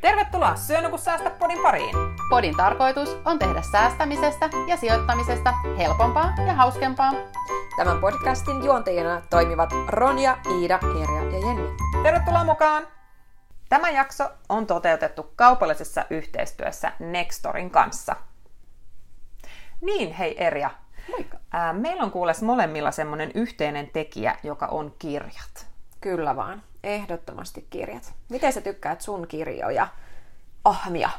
Tervetuloa Syöny kun säästä podin pariin! Podin tarkoitus on tehdä säästämisestä ja sijoittamisesta helpompaa ja hauskempaa. Tämän podcastin juontajina toimivat Ronja, Iida, Irja ja Jenni. Tervetuloa mukaan! Tämä jakso on toteutettu kaupallisessa yhteistyössä Nextorin kanssa. Niin, hei Erja. Moikka. Ää, meillä on kuules molemmilla semmoinen yhteinen tekijä, joka on kirjat. Kyllä vaan. Ehdottomasti kirjat. Miten sä tykkäät sun kirjoja? Ahmia.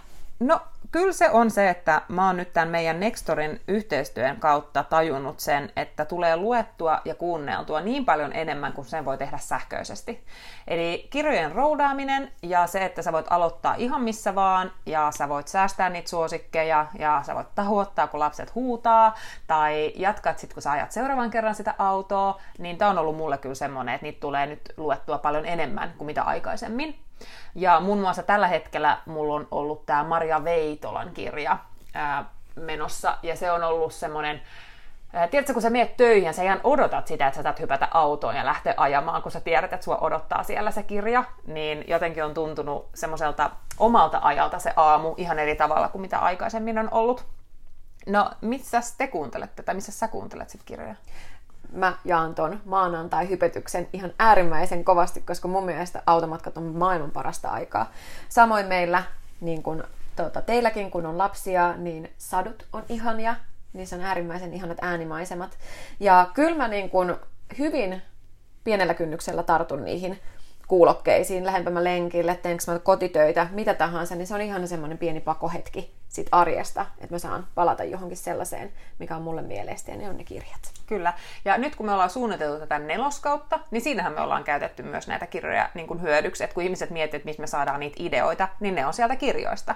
No, kyllä se on se, että mä oon nyt tämän meidän Nextorin yhteistyön kautta tajunnut sen, että tulee luettua ja kuunneltua niin paljon enemmän kuin sen voi tehdä sähköisesti. Eli kirjojen roudaaminen ja se, että sä voit aloittaa ihan missä vaan ja sä voit säästää niitä suosikkeja ja sä voit tahuottaa, kun lapset huutaa tai jatkat sitten, kun sä ajat seuraavan kerran sitä autoa, niin tää on ollut mulle kyllä semmonen, että niitä tulee nyt luettua paljon enemmän kuin mitä aikaisemmin. Ja muun muassa tällä hetkellä mulla on ollut tämä Maria Veitolan kirja ää, menossa, ja se on ollut semmoinen, Tiedätkö, kun sä meet töihin sä ihan odotat sitä, että sä saat hypätä autoon ja lähteä ajamaan, kun sä tiedät, että sua odottaa siellä se kirja, niin jotenkin on tuntunut semmoiselta omalta ajalta se aamu ihan eri tavalla kuin mitä aikaisemmin on ollut. No, missä te kuuntelette, tai missä sä kuuntelet sit kirjoja? Mä jaan ton maanantai-hypetyksen ihan äärimmäisen kovasti, koska mun mielestä automatkat on maailman parasta aikaa. Samoin meillä, niin kuin tuota, teilläkin, kun on lapsia, niin sadut on ihania. Niissä on äärimmäisen ihanat äänimaisemat. Ja kyllä mä niin kuin hyvin pienellä kynnyksellä tartun niihin kuulokkeisiin, lähempää mä lenkille, teenkö mä kotitöitä, mitä tahansa, niin se on ihan semmoinen pieni pakohetki sit arjesta, että mä saan palata johonkin sellaiseen, mikä on mulle mieleistä, ja ne on ne kirjat. Kyllä. Ja nyt kun me ollaan suunniteltu tätä neloskautta, niin siinähän me ollaan käytetty myös näitä kirjoja niin kuin hyödyksi, että kun ihmiset miettivät, että mistä me saadaan niitä ideoita, niin ne on sieltä kirjoista.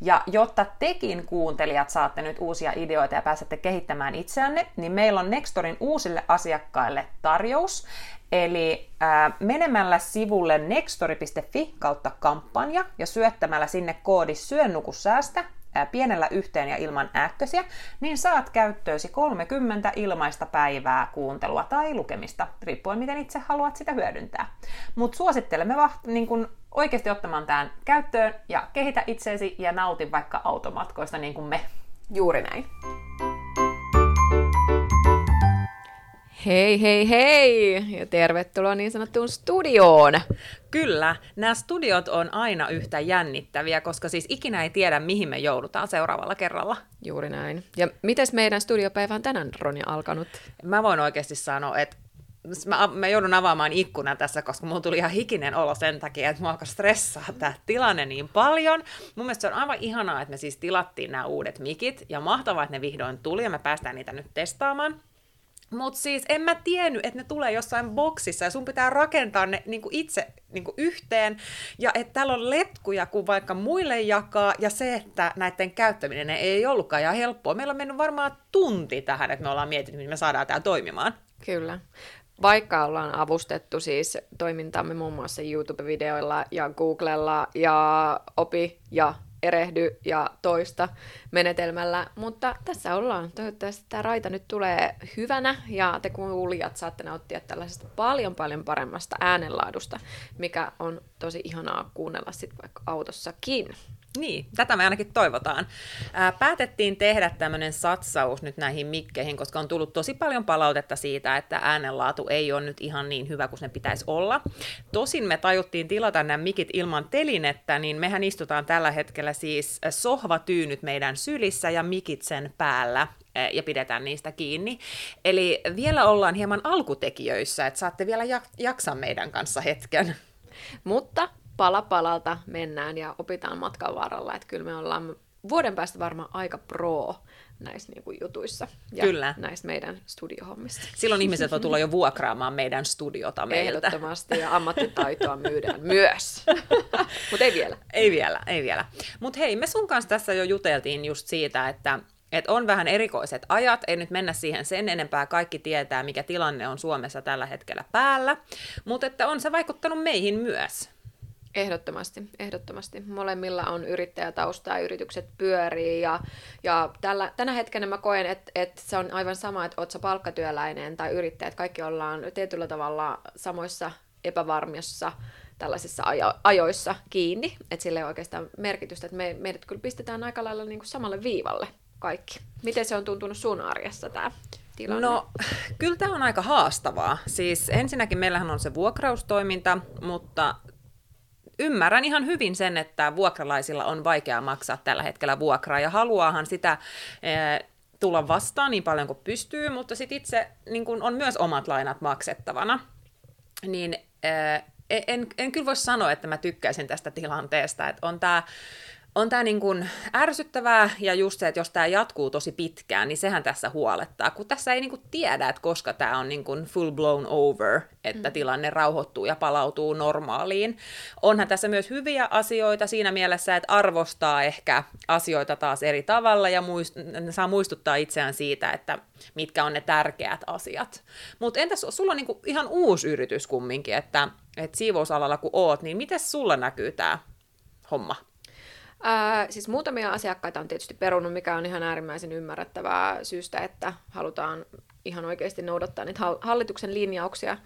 Ja jotta tekin kuuntelijat saatte nyt uusia ideoita ja pääsette kehittämään itseänne, niin meillä on Nextorin uusille asiakkaille tarjous, Eli ää, menemällä sivulle nextori.fi kautta kampanja ja syöttämällä sinne koodi syönnukussäästä ää, pienellä yhteen ja ilman ääkkösiä, niin saat käyttöösi 30 ilmaista päivää kuuntelua tai lukemista, riippuen miten itse haluat sitä hyödyntää. Mutta suosittelemme vaht, niin kun oikeasti ottamaan tämän käyttöön ja kehitä itseesi ja nauti vaikka automatkoista niin kuin me. Juuri näin. Hei, hei, hei! Ja tervetuloa niin sanottuun studioon. Kyllä, nämä studiot on aina yhtä jännittäviä, koska siis ikinä ei tiedä, mihin me joudutaan seuraavalla kerralla. Juuri näin. Ja miten meidän studiopäivä on tänään, Ronja, alkanut? Mä voin oikeasti sanoa, että mä, mä joudun avaamaan ikkunan tässä, koska mulla tuli ihan hikinen olo sen takia, että mua alkoi stressaa tämä tilanne niin paljon. Mun mielestä se on aivan ihanaa, että me siis tilattiin nämä uudet mikit, ja mahtavaa, että ne vihdoin tuli, ja me päästään niitä nyt testaamaan. Mutta siis en mä tiennyt, että ne tulee jossain boksissa ja sun pitää rakentaa ne niinku itse niinku yhteen. Ja että täällä on letkuja, kun vaikka muille jakaa. Ja se, että näiden käyttäminen ei ollutkaan ihan helppoa. Meillä on mennyt varmaan tunti tähän, että me ollaan mietitty, miten me saadaan tämä toimimaan. Kyllä. Vaikka ollaan avustettu siis toimintaamme muun muassa YouTube-videoilla ja Googlella ja Opi ja erehdy ja toista menetelmällä, mutta tässä ollaan. Toivottavasti tämä raita nyt tulee hyvänä ja te kuulijat saatte nauttia tällaisesta paljon paljon paremmasta äänenlaadusta, mikä on tosi ihanaa kuunnella sitten vaikka autossakin. Niin, tätä me ainakin toivotaan. Ää, päätettiin tehdä tämmöinen satsaus nyt näihin mikkeihin, koska on tullut tosi paljon palautetta siitä, että äänenlaatu ei ole nyt ihan niin hyvä kuin ne pitäisi olla. Tosin me tajuttiin tilata nämä mikit ilman telinettä, niin mehän istutaan tällä hetkellä siis sohvatyynyt meidän sylissä ja mikit sen päällä ja pidetään niistä kiinni. Eli vielä ollaan hieman alkutekijöissä, että saatte vielä jaksaa meidän kanssa hetken. Mutta pala palalta mennään ja opitaan matkan varrella, että kyllä me ollaan vuoden päästä varmaan aika pro näissä niinku jutuissa ja Kyllä. näissä meidän studiohommissa. Silloin ihmiset voi tulla jo vuokraamaan meidän studiota meiltä. Ehdottomasti, ja ammattitaitoa myydään myös. Mutta ei vielä. Ei vielä, ei vielä. Mutta hei, me sun kanssa tässä jo juteltiin just siitä, että et on vähän erikoiset ajat, ei nyt mennä siihen sen enempää, kaikki tietää, mikä tilanne on Suomessa tällä hetkellä päällä, mutta että on se vaikuttanut meihin myös. Ehdottomasti, ehdottomasti. Molemmilla on yrittäjätaustaa, yritykset pyörii ja, ja tällä, tänä hetkenä mä koen, että, että se on aivan sama, että oot sä palkkatyöläinen tai yrittäjät, kaikki ollaan tietyllä tavalla samoissa epävarmiossa tällaisissa ajo- ajoissa kiinni, että sillä ei oikeastaan merkitystä, että me, meidät kyllä pistetään aika lailla niin kuin samalle viivalle kaikki. Miten se on tuntunut sun arjessa tämä tilanne? No, kyllä tämä on aika haastavaa. Siis ensinnäkin meillähän on se vuokraustoiminta, mutta ymmärrän ihan hyvin sen, että vuokralaisilla on vaikea maksaa tällä hetkellä vuokraa ja haluaahan sitä eh, tulla vastaan niin paljon kuin pystyy, mutta sitten itse niin kun on myös omat lainat maksettavana. Niin eh, en, en kyllä voi sanoa, että mä tykkäisin tästä tilanteesta, että on tämä on tämä niin kuin ärsyttävää ja just se, että jos tämä jatkuu tosi pitkään, niin sehän tässä huolettaa, kun tässä ei niin kuin tiedä, että koska tämä on niin kuin full blown over, että mm. tilanne rauhoittuu ja palautuu normaaliin. Onhan tässä myös hyviä asioita siinä mielessä, että arvostaa ehkä asioita taas eri tavalla ja muist- saa muistuttaa itseään siitä, että mitkä on ne tärkeät asiat. Mutta entäs sulla on niin kuin ihan uusi yritys kumminkin, että, että siivousalalla kun oot, niin miten sulla näkyy tämä homma? Ää, siis muutamia asiakkaita on tietysti perunut, mikä on ihan äärimmäisen ymmärrettävää syystä, että halutaan ihan oikeasti noudattaa niitä hallituksen linjauksia.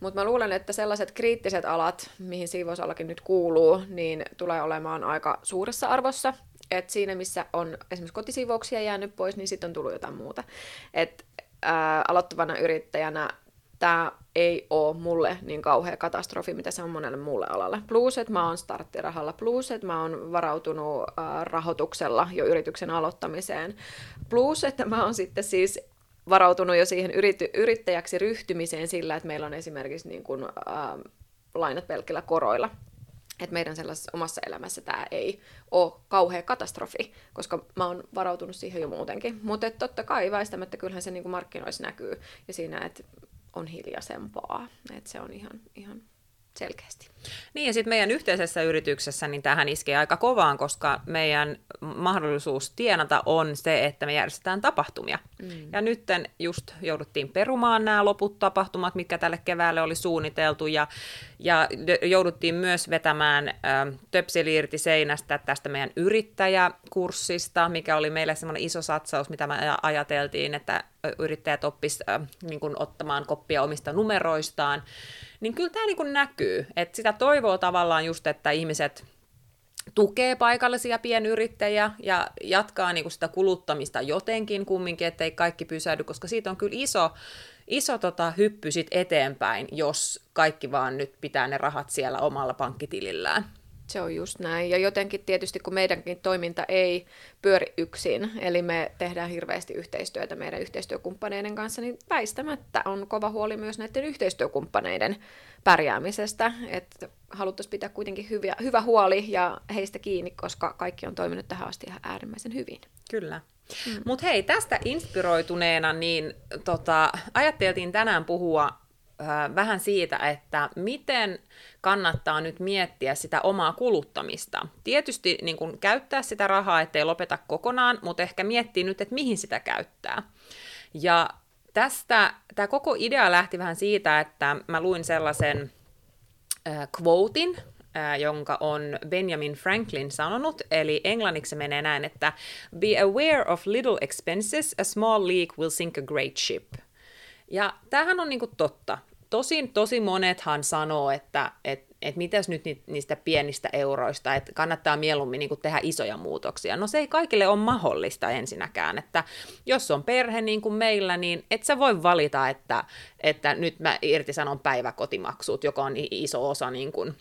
Mutta mä luulen, että sellaiset kriittiset alat, mihin siivousalakin nyt kuuluu, niin tulee olemaan aika suuressa arvossa. Et siinä, missä on esimerkiksi kotisiivouksia jäänyt pois, niin sitten on tullut jotain muuta. Et, ää, aloittavana yrittäjänä tämä ei ole mulle niin kauhea katastrofi, mitä se on monelle muulle alalle. Plus, että mä oon starttirahalla, plus, että mä oon varautunut äh, rahoituksella jo yrityksen aloittamiseen, plus, että mä oon sitten siis varautunut jo siihen yrity- yrittäjäksi ryhtymiseen sillä, että meillä on esimerkiksi niin kuin, äh, lainat pelkillä koroilla. Et meidän sellaisessa omassa elämässä tämä ei ole kauhea katastrofi, koska mä oon varautunut siihen jo muutenkin. Mutta totta kai väistämättä kyllähän se niin markkinoissa näkyy ja siinä, että on hiljaisempaa. Että se on ihan, ihan selkeästi. Niin ja sitten meidän yhteisessä yrityksessä niin tähän iskee aika kovaan, koska meidän mahdollisuus tienata on se, että me järjestetään tapahtumia. Mm. Ja nyt just jouduttiin perumaan nämä loput tapahtumat, mitkä tälle keväälle oli suunniteltu ja, ja jouduttiin myös vetämään ä, töpseli irti seinästä tästä meidän yrittäjäkurssista, mikä oli meille semmoinen iso satsaus, mitä me ajateltiin, että yrittäjät oppisivat niin ottamaan koppia omista numeroistaan niin kyllä tämä niin näkyy, että sitä toivoo tavallaan just, että ihmiset tukee paikallisia pienyrittäjiä ja jatkaa niin kuin sitä kuluttamista jotenkin kumminkin, ettei kaikki pysähdy, koska siitä on kyllä iso, iso tota, hyppy sit eteenpäin, jos kaikki vaan nyt pitää ne rahat siellä omalla pankkitilillään. Se on just näin. Ja jotenkin tietysti, kun meidänkin toiminta ei pyöri yksin, eli me tehdään hirveästi yhteistyötä meidän yhteistyökumppaneiden kanssa, niin väistämättä on kova huoli myös näiden yhteistyökumppaneiden pärjäämisestä. Että haluttaisiin pitää kuitenkin hyviä, hyvä huoli ja heistä kiinni, koska kaikki on toiminut tähän asti ihan äärimmäisen hyvin. Kyllä. Mm. Mutta hei, tästä inspiroituneena, niin tota, ajatteltiin tänään puhua äh, vähän siitä, että miten kannattaa nyt miettiä sitä omaa kuluttamista. Tietysti niin kun käyttää sitä rahaa, ettei lopeta kokonaan, mutta ehkä miettii nyt, että mihin sitä käyttää. Ja tästä, tämä koko idea lähti vähän siitä, että mä luin sellaisen äh, quotein, äh, jonka on Benjamin Franklin sanonut, eli englanniksi menee näin, että Be aware of little expenses, a small leak will sink a great ship. Ja tämähän on niinku totta. Tosin tosi monethan sanoo, että et, et mitäs nyt niistä pienistä euroista, että kannattaa mieluummin niin tehdä isoja muutoksia. No se ei kaikille ole mahdollista ensinnäkään, että jos on perhe niin kuin meillä, niin et sä voi valita, että, että nyt mä irtisanon päiväkotimaksut, joka on iso osa niin kuin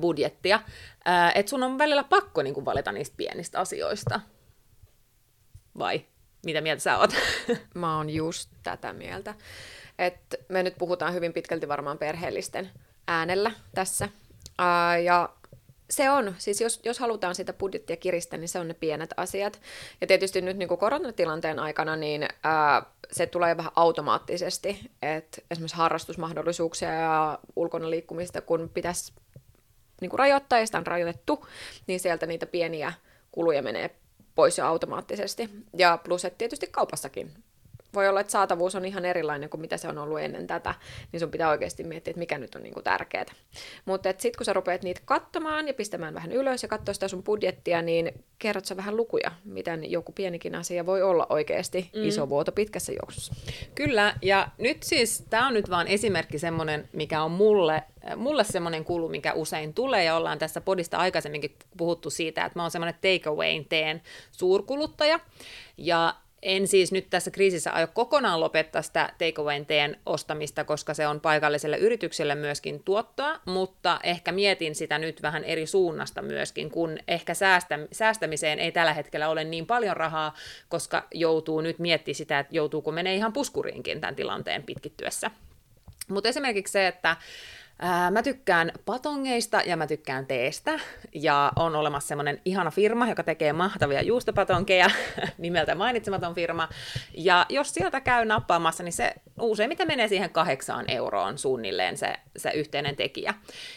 budjettia. Että sun on välillä pakko niin kuin valita niistä pienistä asioista. Vai? Mitä mieltä sä oot? Mä oon just tätä mieltä. Et me nyt puhutaan hyvin pitkälti varmaan perheellisten äänellä tässä. Ää, ja se on, siis jos, jos halutaan sitä budjettia kiristää, niin se on ne pienet asiat. Ja tietysti nyt niin kuin koronatilanteen aikana, niin ää, se tulee vähän automaattisesti, että esimerkiksi harrastusmahdollisuuksia ja ulkona liikkumista, kun pitäisi niin kuin rajoittaa, ja sitä on rajoitettu, niin sieltä niitä pieniä kuluja menee pois jo automaattisesti. Ja plus, että tietysti kaupassakin voi olla, että saatavuus on ihan erilainen kuin mitä se on ollut ennen tätä, niin sun pitää oikeasti miettiä, että mikä nyt on niinku tärkeää. Mutta sitten kun sä rupeat niitä katsomaan ja pistämään vähän ylös ja katsoa sitä sun budjettia, niin kerrot sä vähän lukuja, miten joku pienikin asia voi olla oikeasti mm. iso vuoto pitkässä juoksussa. Kyllä, ja nyt siis, tämä on nyt vaan esimerkki semmoinen, mikä on mulle, mulle semmoinen kulu, mikä usein tulee, ja ollaan tässä podista aikaisemminkin puhuttu siitä, että mä oon semmoinen takeawayn teen suurkuluttaja, ja en siis nyt tässä kriisissä aio kokonaan lopettaa sitä takeawayn teen ostamista, koska se on paikalliselle yritykselle myöskin tuottoa, mutta ehkä mietin sitä nyt vähän eri suunnasta myöskin, kun ehkä säästä, säästämiseen ei tällä hetkellä ole niin paljon rahaa, koska joutuu nyt miettimään sitä, että joutuuko menee ihan puskuriinkin tämän tilanteen pitkittyessä. Mutta esimerkiksi se, että Mä tykkään patongeista ja mä tykkään teestä. Ja on olemassa semmoinen ihana firma, joka tekee mahtavia juustopatonkeja, nimeltä mainitsematon firma. Ja jos sieltä käy nappaamassa, niin se useimmiten menee siihen kahdeksaan euroon suunnilleen se, se yhteinen tekijä.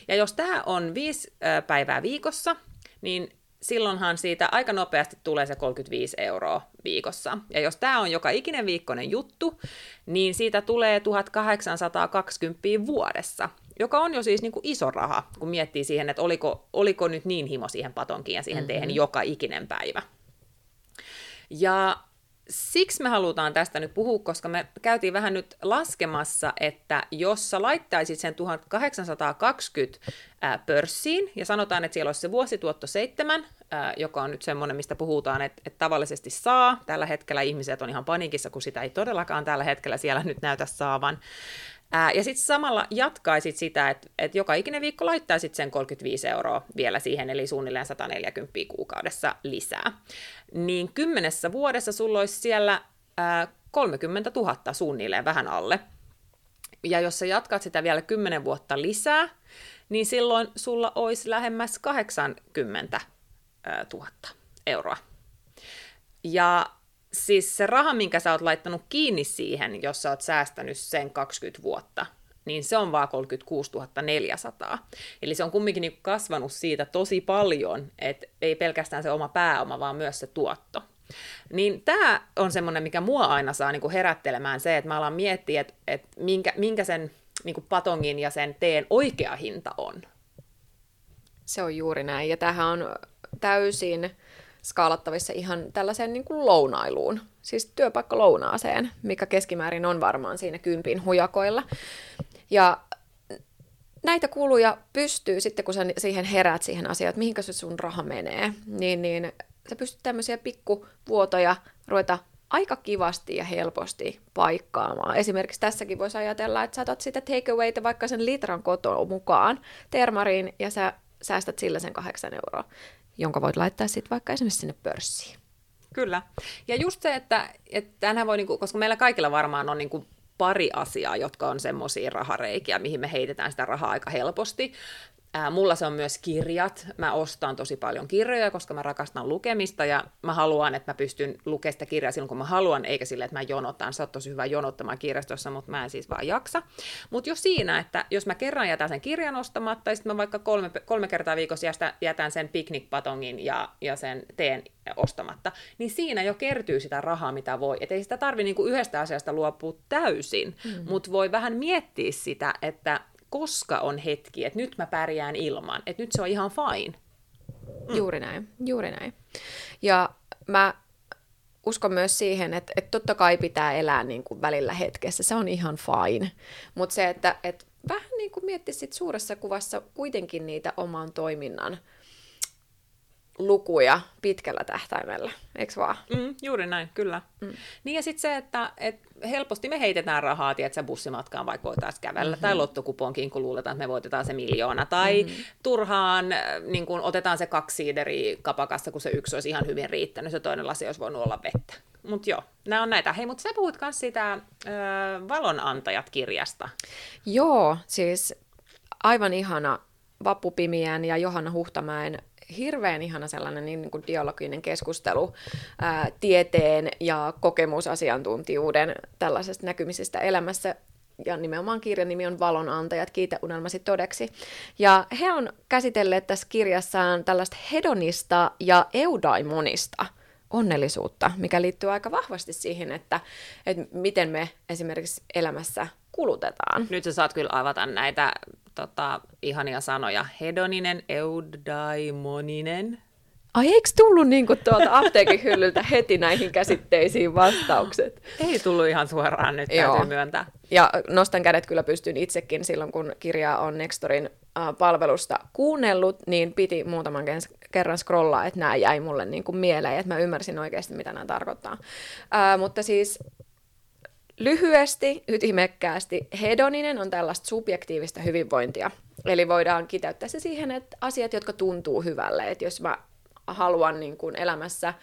Ja jos tämä on viisi päivää viikossa, niin silloinhan siitä aika nopeasti tulee se 35 euroa viikossa. Ja jos tämä on joka ikinen viikkoinen juttu, niin siitä tulee 1820 vuodessa joka on jo siis niin kuin iso raha, kun miettii siihen, että oliko, oliko nyt niin himo siihen patonkiin ja siihen mm-hmm. tehen joka ikinen päivä. Ja siksi me halutaan tästä nyt puhua, koska me käytiin vähän nyt laskemassa, että jos sä laittaisit sen 1820 pörssiin, ja sanotaan, että siellä olisi se vuosituotto 7, joka on nyt semmoinen, mistä puhutaan, että, että tavallisesti saa. Tällä hetkellä ihmiset on ihan panikissa, kun sitä ei todellakaan tällä hetkellä siellä nyt näytä saavan. Ää, ja sitten samalla jatkaisit sitä, että et joka ikinen viikko laittaisit sen 35 euroa vielä siihen, eli suunnilleen 140 kuukaudessa lisää. Niin kymmenessä vuodessa sulla olisi siellä ää, 30 000 suunnilleen vähän alle. Ja jos sä jatkat sitä vielä 10 vuotta lisää, niin silloin sulla olisi lähemmäs 80 000 euroa. Ja siis se raha, minkä sä oot laittanut kiinni siihen, jos sä oot säästänyt sen 20 vuotta, niin se on vaan 36 400. Eli se on kumminkin niin kasvanut siitä tosi paljon, että ei pelkästään se oma pääoma, vaan myös se tuotto. Niin tämä on semmoinen, mikä mua aina saa niin kuin herättelemään se, että mä alan miettiä, että, että minkä, minkä sen niin kuin patongin ja sen teen oikea hinta on. Se on juuri näin, ja tähän on täysin skaalattavissa ihan tällaiseen niin kuin lounailuun, siis työpaikka lounaaseen, mikä keskimäärin on varmaan siinä kympin hujakoilla. Ja näitä kuluja pystyy sitten, kun sä siihen heräät siihen asiaan, että mihinkä se sun raha menee, niin, niin sä pystyt tämmöisiä pikkuvuotoja ruveta aika kivasti ja helposti paikkaamaan. Esimerkiksi tässäkin voisi ajatella, että sä otat sitä takeawayta vaikka sen litran kotoa mukaan termariin ja sä säästät sillä sen kahdeksan euroa jonka voit laittaa sitten vaikka esimerkiksi sinne pörssiin. Kyllä. Ja just se, että, että voi, niinku, koska meillä kaikilla varmaan on niinku pari asiaa, jotka on semmoisia rahareikiä, mihin me heitetään sitä rahaa aika helposti. Ää, mulla se on myös kirjat. Mä ostan tosi paljon kirjoja, koska mä rakastan lukemista ja mä haluan, että mä pystyn lukemaan sitä kirjaa silloin, kun mä haluan, eikä sille, että mä jonotan. Se on tosi hyvä jonottamaan kirjastossa, mutta mä en siis vaan jaksa. Mutta jos siinä, että jos mä kerran jätän sen kirjan ostamatta, ja sitten mä vaikka kolme, kolme kertaa viikossa jätän sen piknikpatongin ja, ja sen teen ostamatta, niin siinä jo kertyy sitä rahaa, mitä voi. Että ei sitä tarvi niinku yhdestä asiasta luopua täysin, mm-hmm. mutta voi vähän miettiä sitä, että koska on hetki, että nyt mä pärjään ilman, että nyt se on ihan fine. Mm. Juuri näin, juuri näin. Ja mä uskon myös siihen, että, että totta kai pitää elää niin kuin välillä hetkessä, se on ihan fine. Mutta se, että, että vähän niin kuin miettisit suuressa kuvassa kuitenkin niitä oman toiminnan lukuja pitkällä tähtäimellä, eikö vaan? Mm, juuri näin, kyllä. Mm. Niin ja sitten se, että et helposti me heitetään rahaa, tiedätkö, bussimatkaan, vaikka voitaisiin kävellä, mm-hmm. tai lottokuponkiin, kun luuletaan, että me voitetaan se miljoona, tai mm-hmm. turhaan äh, niin kun otetaan se kaksi siideriä kapakassa, kun se yksi olisi ihan hyvin riittänyt, se toinen lasi olisi voinut olla vettä. Mutta joo, nämä on näitä. Hei, mutta sä puhut myös sitä äh, Valonantajat-kirjasta. Joo, siis aivan ihana Vappupimiän ja Johanna Huhtamäen hirveän ihana sellainen niin, niin kuin dialoginen keskustelu ää, tieteen ja kokemusasiantuntijuuden tällaisesta näkymisestä elämässä. Ja nimenomaan kirjan nimi on Valonantajat, kiitä unelmasi todeksi. Ja he on käsitelleet tässä kirjassaan tällaista hedonista ja eudaimonista onnellisuutta, mikä liittyy aika vahvasti siihen, että, että miten me esimerkiksi elämässä kulutetaan. Nyt sä saat kyllä avata näitä tota, ihania sanoja. Hedoninen, eudaimoninen. Ai eikö tullut niin kuin tuolta apteekin hyllyltä heti näihin käsitteisiin vastaukset? Ei tullut ihan suoraan nyt, täytyy Joo. myöntää. Ja nostan kädet kyllä pystyn itsekin silloin, kun kirjaa on Nextorin palvelusta kuunnellut, niin piti muutaman kerran scrollaa, että nämä jäi mulle niin kuin mieleen, että mä ymmärsin oikeasti, mitä nämä tarkoittaa. Äh, mutta siis lyhyesti, ytimekkäästi, hedoninen on tällaista subjektiivista hyvinvointia. Eli voidaan kiteyttää se siihen, että asiat, jotka tuntuu hyvälle. Että jos mä haluan niin kuin elämässä,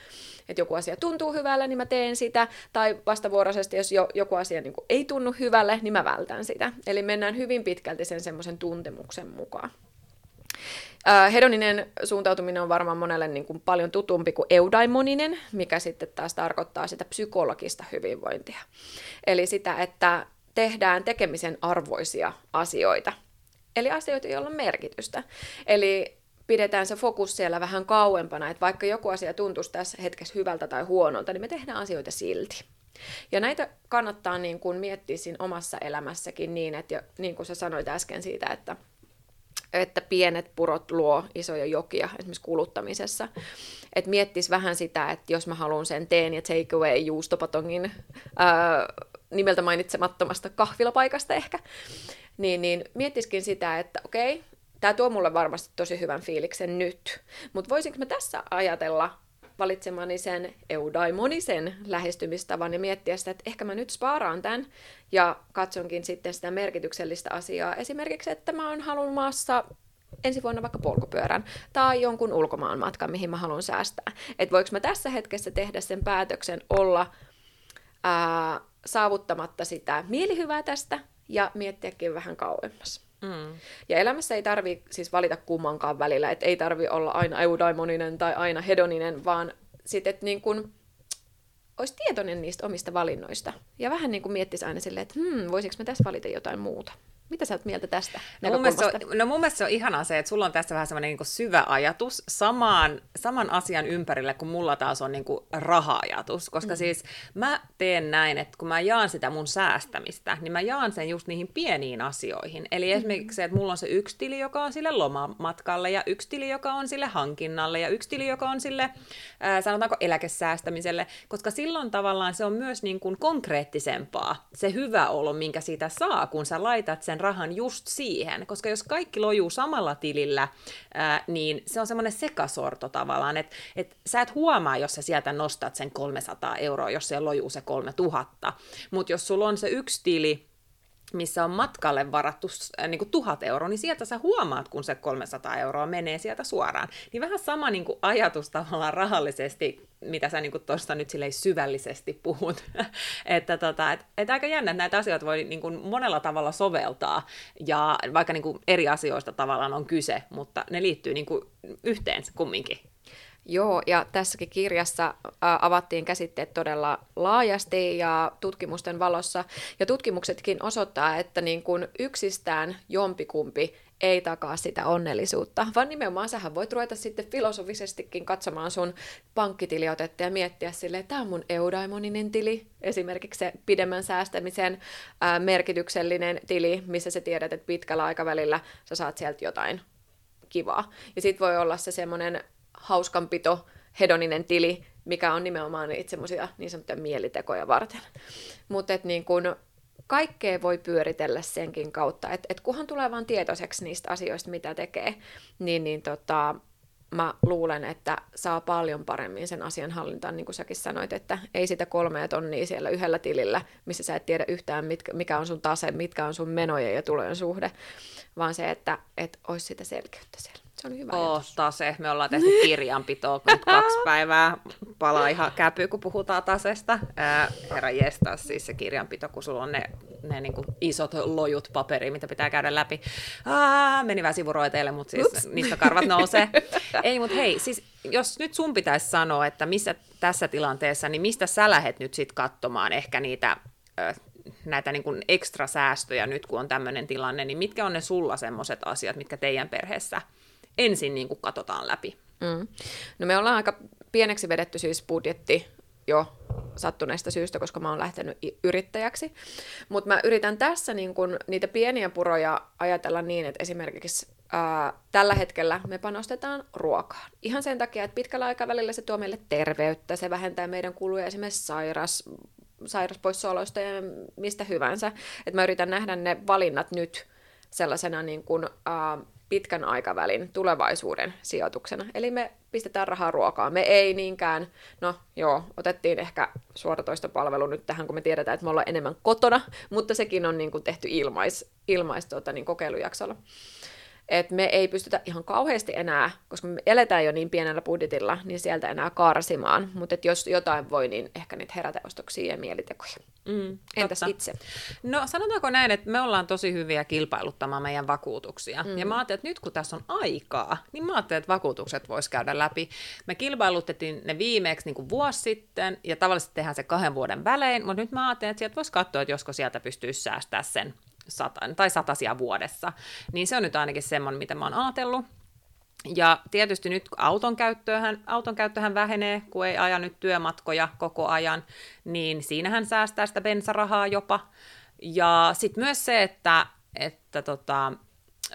että joku asia tuntuu hyvälle, niin mä teen sitä, tai vastavuoroisesti, jos jo, joku asia niin kuin ei tunnu hyvälle, niin mä vältän sitä. Eli mennään hyvin pitkälti sen semmoisen tuntemuksen mukaan. Äh, hedoninen suuntautuminen on varmaan monelle niin kuin paljon tutumpi kuin eudaimoninen, mikä sitten taas tarkoittaa sitä psykologista hyvinvointia. Eli sitä, että tehdään tekemisen arvoisia asioita. Eli asioita, joilla on merkitystä. Eli pidetään se fokus siellä vähän kauempana, että vaikka joku asia tuntuisi tässä hetkessä hyvältä tai huonolta, niin me tehdään asioita silti. Ja näitä kannattaa niin kuin miettiä siinä omassa elämässäkin niin, että niin kuin sä sanoit äsken siitä, että, että pienet purot luo isoja jokia esimerkiksi kuluttamisessa. Että miettisi vähän sitä, että jos mä haluan sen teen ja take away juustopatongin ää, nimeltä mainitsemattomasta kahvilapaikasta ehkä, niin, niin miettisikin sitä, että okei, tämä tuo mulle varmasti tosi hyvän fiiliksen nyt, mutta voisinko mä tässä ajatella valitsemani sen eudaimonisen lähestymistavan ja miettiä sitä, että ehkä mä nyt spaaraan tämän ja katsonkin sitten sitä merkityksellistä asiaa. Esimerkiksi, että mä oon halunnut ensi vuonna vaikka polkupyörän tai jonkun ulkomaan matkan, mihin mä haluan säästää. Että voiko mä tässä hetkessä tehdä sen päätöksen olla ää, saavuttamatta sitä mielihyvää tästä ja miettiäkin vähän kauemmas. Mm. Ja elämässä ei tarvi siis valita kummankaan välillä, että ei tarvi olla aina eudaimoninen tai aina hedoninen, vaan sitten, että niin kun, olisi tietoinen niistä omista valinnoista. Ja vähän niin kuin miettisi aina silleen, että hmm, voisinko mä tässä valita jotain muuta. Mitä sä oot mieltä tästä no mun, mielestä on, no mun mielestä se on ihanaa se, että sulla on tässä vähän semmoinen niin syvä ajatus samaan, saman asian ympärille, kun mulla taas on niin raha-ajatus. Koska mm. siis mä teen näin, että kun mä jaan sitä mun säästämistä, niin mä jaan sen just niihin pieniin asioihin. Eli mm. esimerkiksi se, että mulla on se yksi tili, joka on sille lomamatkalle, ja yksi tili, joka on sille hankinnalle, ja yksi tili, joka on sille, ää, sanotaanko eläkesäästämiselle. Koska silloin tavallaan se on myös niin kuin konkreettisempaa, se hyvä olo, minkä siitä saa, kun sä laitat sen rahan just siihen, koska jos kaikki lojuu samalla tilillä, ää, niin se on semmoinen sekasorto tavallaan, että et sä et huomaa, jos sä sieltä nostat sen 300 euroa, jos se lojuu se 3000, mutta jos sulla on se yksi tili, missä on matkalle varattu äh, niin kuin tuhat euroa, niin sieltä sä huomaat, kun se 300 euroa menee sieltä suoraan. Niin vähän sama niin kuin ajatus tavallaan rahallisesti, mitä sä niin tuosta nyt silleen syvällisesti puhut. että tota, et, et aika jännä, että näitä asioita voi niin kuin monella tavalla soveltaa, ja vaikka niin kuin eri asioista tavallaan on kyse, mutta ne liittyy niin kuin yhteen kumminkin. Joo, ja tässäkin kirjassa avattiin käsitteet todella laajasti ja tutkimusten valossa. Ja tutkimuksetkin osoittaa, että niin kuin yksistään jompikumpi ei takaa sitä onnellisuutta, vaan nimenomaan sähän voit ruveta sitten filosofisestikin katsomaan sun pankkitiliotetta ja miettiä sille, että tämä on mun eudaimoninen tili, esimerkiksi se pidemmän säästämisen ää, merkityksellinen tili, missä sä tiedät, että pitkällä aikavälillä sä saat sieltä jotain kivaa. Ja sitten voi olla se semmoinen hauskanpito, hedoninen tili, mikä on nimenomaan niitä semmoisia niin sanottuja mielitekoja varten. Mutta niin kun kaikkea voi pyöritellä senkin kautta, että et kunhan tulee vaan tietoiseksi niistä asioista, mitä tekee, niin, niin tota, mä luulen, että saa paljon paremmin sen asian hallintaan, niin kuin säkin sanoit, että ei sitä kolmea tonnia siellä yhdellä tilillä, missä sä et tiedä yhtään, mitkä, mikä on sun tase, mitkä on sun menojen ja tulojen suhde, vaan se, että et olisi sitä selkeyttä siellä. Se on hyvä oh, tase. Me ollaan tehty kirjanpitoa kaksi päivää. Palaa ihan käpy, kun puhutaan tasesta. Ää, herra jestas, siis se kirjanpito, kun sulla on ne, ne niin kuin isot lojut paperi, mitä pitää käydä läpi. Aa, meni vähän sivuroiteille, mutta siis Ups. niistä karvat nousee. Ei, mutta hei, siis jos nyt sun pitäisi sanoa, että missä tässä tilanteessa, niin mistä sä lähet nyt sitten katsomaan ehkä niitä näitä niin kuin ekstra säästöjä nyt, kun on tämmöinen tilanne, niin mitkä on ne sulla semmoiset asiat, mitkä teidän perheessä ensin niin kuin katsotaan läpi? Mm. No me ollaan aika pieneksi vedetty siis budjetti jo sattuneesta syystä, koska mä oon lähtenyt yrittäjäksi. Mutta mä yritän tässä niin kun, niitä pieniä puroja ajatella niin, että esimerkiksi ää, tällä hetkellä me panostetaan ruokaan. Ihan sen takia, että pitkällä aikavälillä se tuo meille terveyttä, se vähentää meidän kuluja esimerkiksi sairas, sairaspoissaoloista ja mistä hyvänsä. Että mä yritän nähdä ne valinnat nyt sellaisena niin kun, ää, pitkän aikavälin tulevaisuuden sijoituksena. Eli me pistetään rahaa ruokaan. Me ei niinkään, no joo, otettiin ehkä suoratoistopalvelu nyt tähän, kun me tiedetään, että me ollaan enemmän kotona, mutta sekin on niin kuin tehty ilmais, ilmais tuota, niin kokeilujaksolla että me ei pystytä ihan kauheasti enää, koska me eletään jo niin pienellä budjetilla, niin sieltä enää karsimaan. Mutta jos jotain voi, niin ehkä niitä heräteostoksia ja mielitekoja. Mm, Entäs totta. itse? No sanotaanko näin, että me ollaan tosi hyviä kilpailuttamaan meidän vakuutuksia. Mm. Ja mä ajattelin, että nyt kun tässä on aikaa, niin mä ajattelin, että vakuutukset vois käydä läpi. Me kilpailutettiin ne viimeksi niin kuin vuosi sitten, ja tavallisesti tehdään se kahden vuoden välein, mutta nyt mä ajattelin, että sieltä voisi katsoa, että josko sieltä pystyisi säästää sen satan, tai satasia vuodessa. Niin se on nyt ainakin semmoinen, mitä mä oon ajatellut. Ja tietysti nyt auton käyttöhän, auton käyttöhän vähenee, kun ei aja nyt työmatkoja koko ajan, niin siinähän säästää sitä bensarahaa jopa. Ja sitten myös se, että, että tota,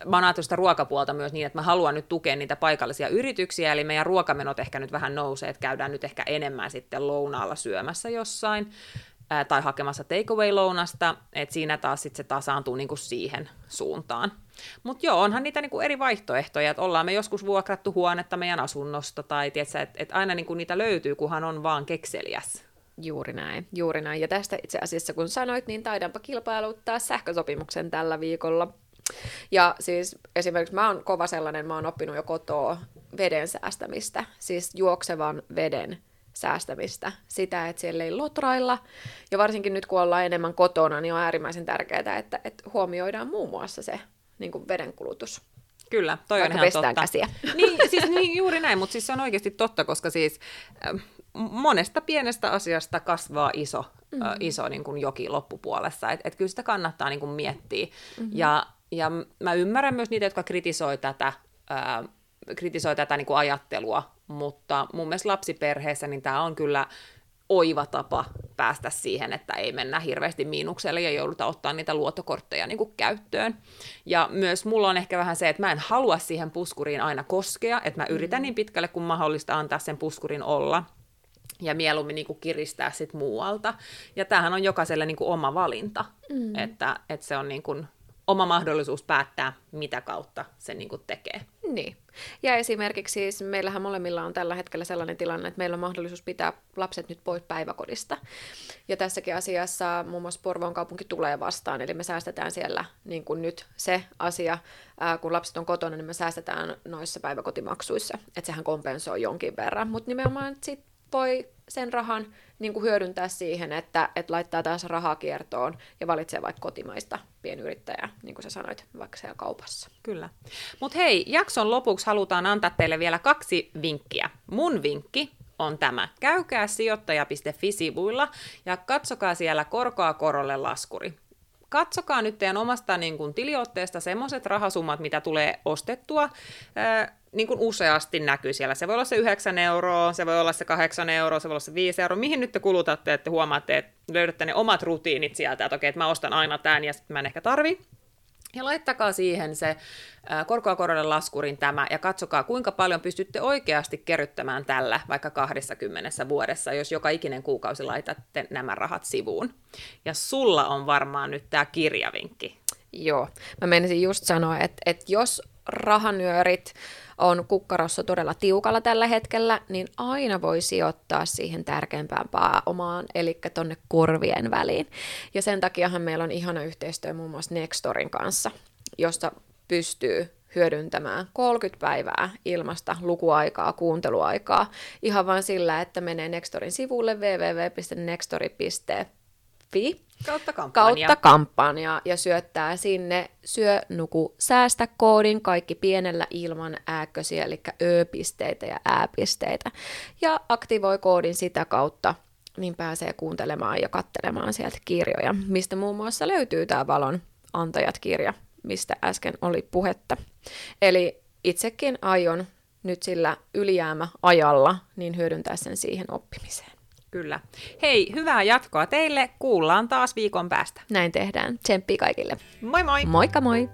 mä oon sitä ruokapuolta myös niin, että mä haluan nyt tukea niitä paikallisia yrityksiä, eli meidän ruokamenot ehkä nyt vähän nousee, että käydään nyt ehkä enemmän sitten lounaalla syömässä jossain, ää, tai hakemassa takeaway-lounasta, että siinä taas sit se tasaantuu niinku siihen suuntaan. Mutta joo, onhan niitä niinku eri vaihtoehtoja, että ollaan me joskus vuokrattu huonetta meidän asunnosta, tai että et aina niinku niitä löytyy, kunhan on vaan kekseliäs. Juuri näin, juuri näin. Ja tästä itse asiassa, kun sanoit, niin taidanpa kilpailuttaa sähkösopimuksen tällä viikolla. Ja siis esimerkiksi mä oon kova sellainen, mä oon oppinut jo kotoa veden säästämistä, siis juoksevan veden säästämistä, sitä, että siellä ei lotrailla. Ja varsinkin nyt, kun ollaan enemmän kotona, niin on äärimmäisen tärkeää, että, että huomioidaan muun muassa se niin kuin vedenkulutus. Kyllä, toi Vaikka on ihan totta. käsiä. Niin, siis, niin, juuri näin, mutta siis se on oikeasti totta, koska siis äh, monesta pienestä asiasta kasvaa iso, mm-hmm. äh, iso niin kuin joki loppupuolessa. Että et kyllä sitä kannattaa niin kuin miettiä. Mm-hmm. Ja, ja mä ymmärrän myös niitä, jotka kritisoi tätä, äh, kritisoi tätä niin kuin ajattelua mutta mun mielestä lapsiperheessä niin tämä on kyllä oiva tapa päästä siihen, että ei mennä hirveästi miinukselle ja jouduta ottaa niitä luottokortteja niin kuin käyttöön. Ja myös mulla on ehkä vähän se, että mä en halua siihen puskuriin aina koskea, että mä yritän mm. niin pitkälle kuin mahdollista antaa sen puskurin olla ja mieluummin niin kuin kiristää sit muualta. Ja tämähän on jokaiselle niin kuin oma valinta, mm. että, että se on niin kuin oma mahdollisuus päättää, mitä kautta se niin kuin tekee. Niin. Ja esimerkiksi siis meillähän molemmilla on tällä hetkellä sellainen tilanne, että meillä on mahdollisuus pitää lapset nyt pois päiväkodista. Ja tässäkin asiassa muun muassa Porvoon kaupunki tulee vastaan, eli me säästetään siellä niin kuin nyt se asia, ää, kun lapset on kotona, niin me säästetään noissa päiväkotimaksuissa, että sehän kompensoi jonkin verran. Mutta nimenomaan sit voi sen rahan niin kuin hyödyntää siihen, että, että laittaa taas rahaa kiertoon ja valitsee vaikka kotimaista pienyrittäjää, niin kuin sä sanoit, vaikka siellä kaupassa. Kyllä. Mutta hei, jakson lopuksi halutaan antaa teille vielä kaksi vinkkiä. Mun vinkki on tämä. Käykää sijoittaja.fi-sivuilla ja katsokaa siellä korkoa korolle laskuri katsokaa nyt teidän omasta niin kuin, tiliotteesta semmoiset rahasummat, mitä tulee ostettua niin kuin useasti näkyy siellä. Se voi olla se 9 euroa, se voi olla se 8 euroa, se voi olla se 5 euroa. Mihin nyt te kulutatte, että huomaatte, että löydätte ne omat rutiinit sieltä, että okei, että mä ostan aina tämän ja sitten mä en ehkä tarvi. Ja laittakaa siihen se korkoa korolle laskurin tämä ja katsokaa, kuinka paljon pystytte oikeasti kerryttämään tällä vaikka 20 vuodessa, jos joka ikinen kuukausi laitatte nämä rahat sivuun. Ja sulla on varmaan nyt tämä kirjavinkki. Joo, mä menisin just sanoa, että, että jos rahanyörit on kukkarossa todella tiukalla tällä hetkellä, niin aina voi sijoittaa siihen tärkeimpään pääomaan, eli tonne korvien väliin. Ja sen takiahan meillä on ihana yhteistyö muun muassa Nextorin kanssa, josta pystyy hyödyntämään 30 päivää ilmasta lukuaikaa, kuunteluaikaa, ihan vain sillä, että menee Nextorin sivulle www.nextori.fi fi kautta kampanja. kautta kampanja ja syöttää sinne syö, nuku, säästä koodin kaikki pienellä ilman ääkkösiä, eli ö-pisteitä ja ääpisteitä. Ja aktivoi koodin sitä kautta, niin pääsee kuuntelemaan ja kattelemaan sieltä kirjoja, mistä muun muassa löytyy tämä Valon antajat-kirja, mistä äsken oli puhetta. Eli itsekin aion nyt sillä ylijäämäajalla, niin hyödyntää sen siihen oppimiseen. Kyllä. Hei, hyvää jatkoa teille. Kuullaan taas viikon päästä. Näin tehdään. Tsemppi kaikille. Moi moi! Moikka moi!